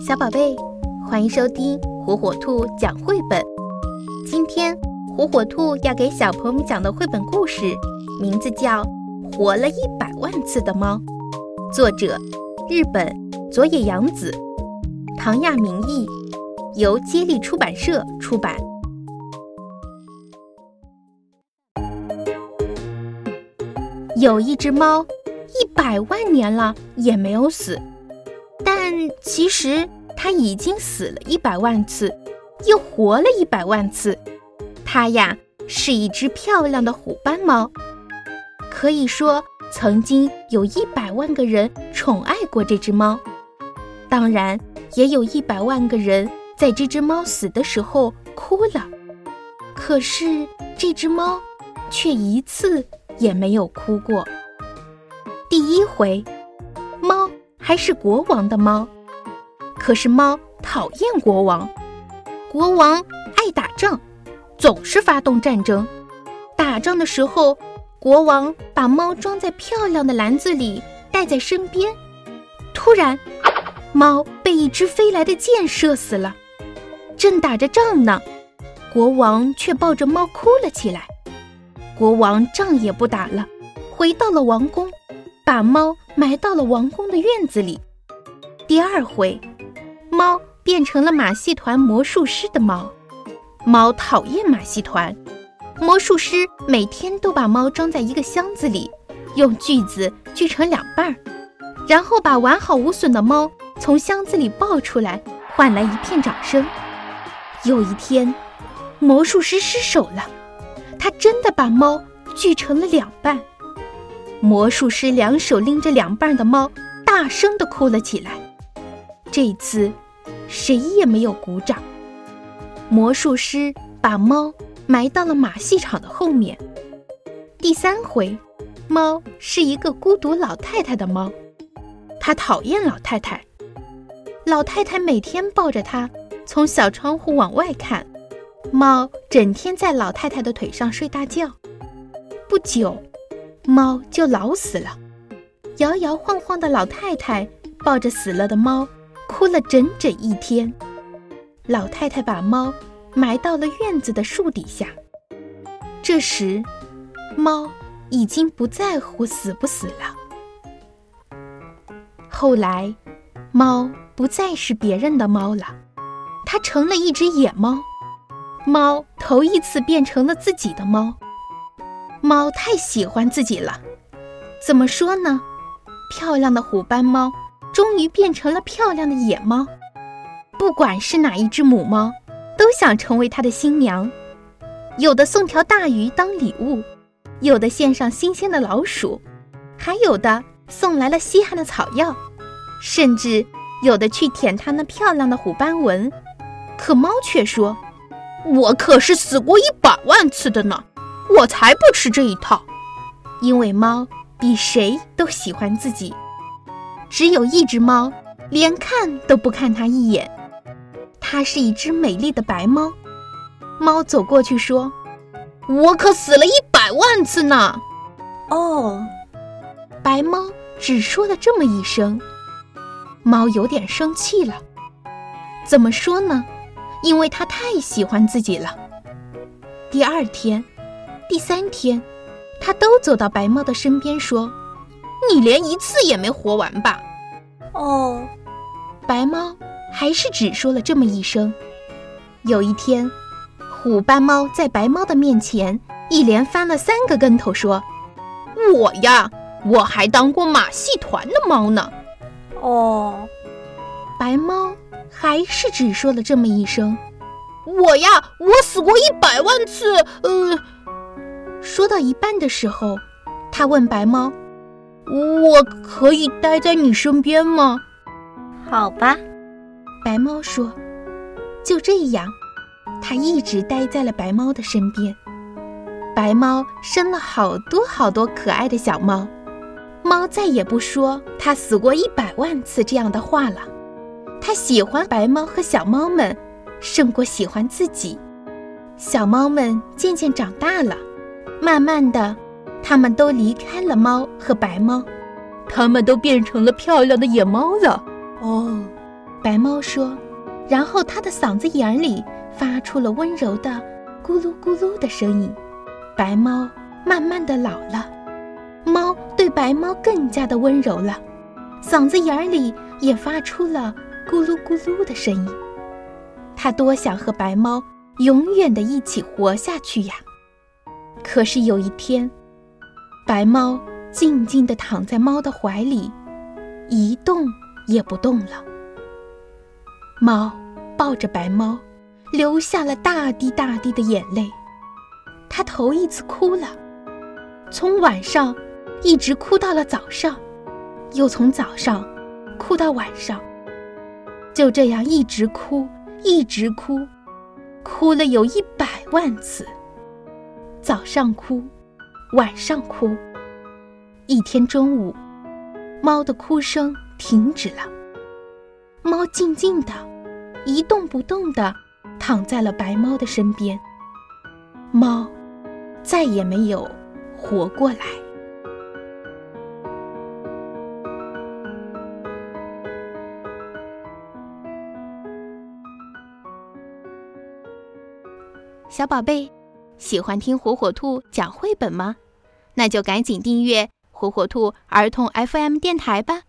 小宝贝，欢迎收听火火兔讲绘本。今天火火兔要给小朋友们讲的绘本故事，名字叫《活了一百万次的猫》，作者日本佐野洋子，唐亚明译，由接力出版社出版。有一只猫，一百万年了也没有死，但其实它已经死了一百万次，又活了一百万次。它呀是一只漂亮的虎斑猫，可以说曾经有一百万个人宠爱过这只猫，当然也有一百万个人在这只猫死的时候哭了。可是这只猫却一次。也没有哭过。第一回，猫还是国王的猫，可是猫讨厌国王。国王爱打仗，总是发动战争。打仗的时候，国王把猫装在漂亮的篮子里带在身边。突然，猫被一只飞来的箭射死了。正打着仗呢，国王却抱着猫哭了起来。国王仗也不打了，回到了王宫，把猫埋到了王宫的院子里。第二回，猫变成了马戏团魔术师的猫。猫讨厌马戏团，魔术师每天都把猫装在一个箱子里，用锯子锯成两半儿，然后把完好无损的猫从箱子里抱出来，换来一片掌声。有一天，魔术师失手了。他真的把猫锯成了两半，魔术师两手拎着两半的猫，大声的哭了起来。这次，谁也没有鼓掌。魔术师把猫埋到了马戏场的后面。第三回，猫是一个孤独老太太的猫，它讨厌老太太。老太太每天抱着它，从小窗户往外看。猫整天在老太太的腿上睡大觉，不久，猫就老死了。摇摇晃晃的老太太抱着死了的猫，哭了整整一天。老太太把猫埋到了院子的树底下。这时，猫已经不在乎死不死了。后来，猫不再是别人的猫了，它成了一只野猫。猫头一次变成了自己的猫，猫太喜欢自己了。怎么说呢？漂亮的虎斑猫终于变成了漂亮的野猫。不管是哪一只母猫，都想成为它的新娘。有的送条大鱼当礼物，有的献上新鲜的老鼠，还有的送来了稀罕的草药，甚至有的去舔它那漂亮的虎斑纹。可猫却说。我可是死过一百万次的呢，我才不吃这一套。因为猫比谁都喜欢自己，只有一只猫连看都不看它一眼。它是一只美丽的白猫。猫走过去说：“我可死了一百万次呢。”哦，白猫只说了这么一声。猫有点生气了。怎么说呢？因为它太喜欢自己了。第二天、第三天，它都走到白猫的身边说：“你连一次也没活完吧？”哦，白猫还是只说了这么一声。有一天，虎斑猫在白猫的面前一连翻了三个跟头，说：“我呀，我还当过马戏团的猫呢。”哦，白猫。还是只说了这么一声：“我呀，我死过一百万次。”呃，说到一半的时候，他问白猫：“我可以待在你身边吗？”“好吧。”白猫说。就这样，它一直待在了白猫的身边。白猫生了好多好多可爱的小猫，猫再也不说它死过一百万次这样的话了。它喜欢白猫和小猫们，胜过喜欢自己。小猫们渐渐长大了，慢慢的，它们都离开了猫和白猫，它们都变成了漂亮的野猫了。哦，白猫说，然后它的嗓子眼里发出了温柔的咕噜咕噜的声音。白猫慢慢的老了，猫对白猫更加的温柔了，嗓子眼里也发出了咕噜咕噜的声音。它多想和白猫永远的一起活下去呀！可是有一天，白猫静静地躺在猫的怀里，一动也不动了。猫抱着白猫，流下了大滴大滴的眼泪。它头一次哭了，从晚上一直哭到了早上，又从早上哭到晚上，就这样一直哭，一直哭，哭了有一百万次。早上哭，晚上哭。一天中午，猫的哭声停止了。猫静静的，一动不动的躺在了白猫的身边。猫再也没有活过来。小宝贝。喜欢听火火兔讲绘本吗？那就赶紧订阅火火兔儿童 FM 电台吧。